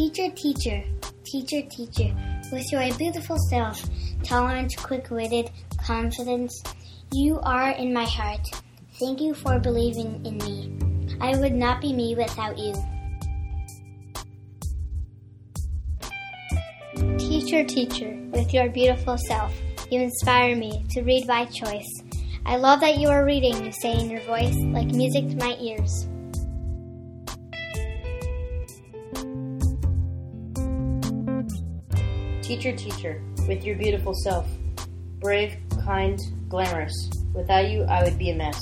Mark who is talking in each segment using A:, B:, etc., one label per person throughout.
A: Teacher, teacher, teacher, teacher, with your beautiful self, tolerant, quick witted, confidence, you are in my heart. Thank you for believing in me. I would not be me without you. Teacher, teacher, with your beautiful self, you inspire me to read by choice. I love that you are reading, you say in your voice, like music to my ears.
B: Teacher, teacher, with your beautiful self. Brave, kind, glamorous. Without you, I would be a mess.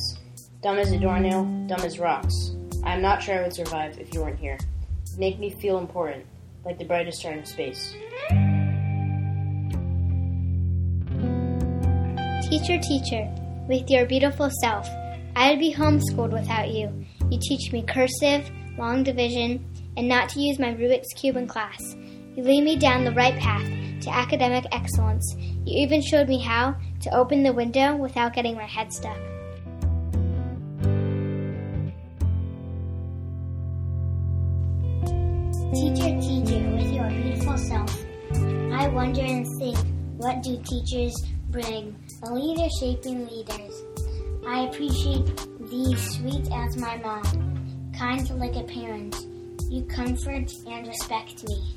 B: Dumb as a doornail, dumb as rocks. I am not sure I would survive if you weren't here. Make me feel important, like the brightest star in space.
A: Teacher, teacher, with your beautiful self, I would be homeschooled without you. You teach me cursive, long division, and not to use my Rubik's Cube in class. You lead me down the right path to academic excellence. You even showed me how to open the window without getting my head stuck. Teacher, teacher, with your beautiful self, I wonder and think, what do teachers bring? A leader shaping leaders. I appreciate thee sweet as my mom, kind like a parent. You comfort and respect me.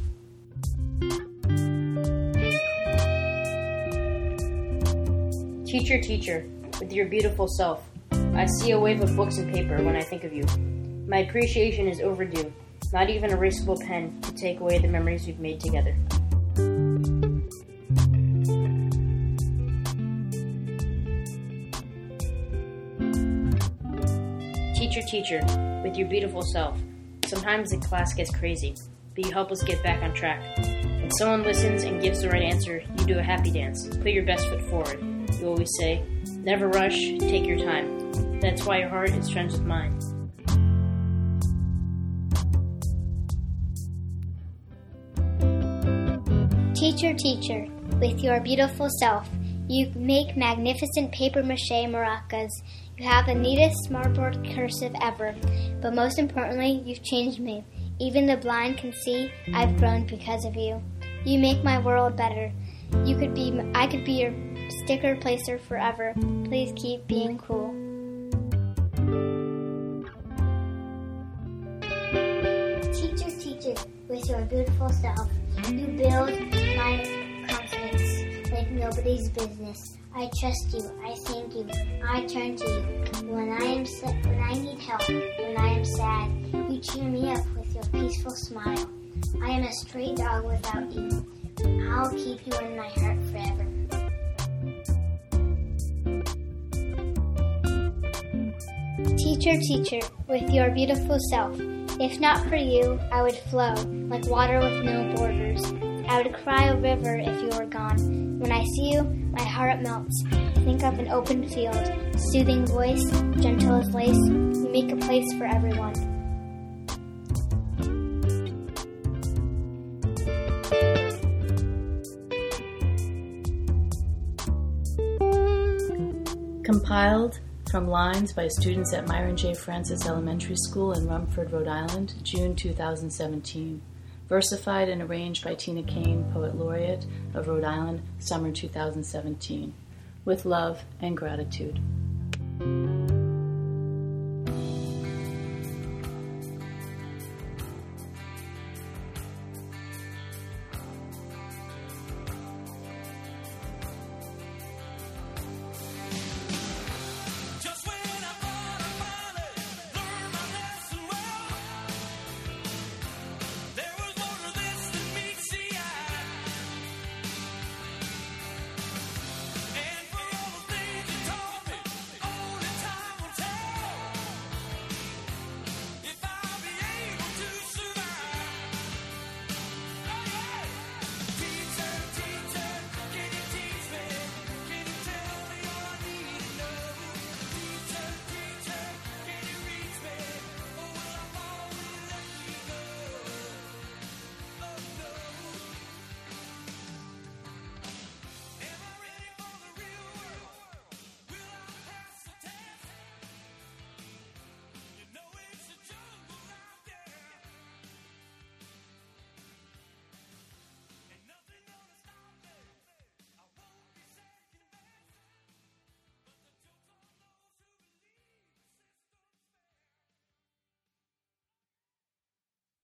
B: Teacher, teacher, with your beautiful self. I see a wave of books and paper when I think of you. My appreciation is overdue. Not even a erasable pen to take away the memories we've made together. Teacher, teacher, with your beautiful self. Sometimes the class gets crazy, but you help us get back on track. When someone listens and gives the right answer, you do a happy dance. Put your best foot forward. You always say, never rush, take your time. That's why your heart is friends with mine.
A: Teacher, teacher, with your beautiful self, you make magnificent paper mache maracas. You have the neatest smartboard cursive ever. But most importantly, you've changed me. Even the blind can see I've grown because of you. You make my world better. You could be, I could be your sticker placer forever. Please keep being cool. Teacher, teacher, with your beautiful self, you build my confidence like nobody's business. I trust you. I thank you. I turn to you when I am when I need help. When I am sad, you cheer me up with your peaceful smile. I am a stray dog without you. I'll keep you in my heart forever. Teacher, teacher, with your beautiful self. If not for you, I would flow like water with no borders. I would cry a river if you were gone. When I see you, my heart melts. Think of an open field, soothing voice, gentle as lace. You make a place for everyone.
C: Compiled from lines by students at Myron J. Francis Elementary School in Rumford, Rhode Island, June 2017. Versified and arranged by Tina Cane, Poet Laureate of Rhode Island, summer 2017. With love and gratitude.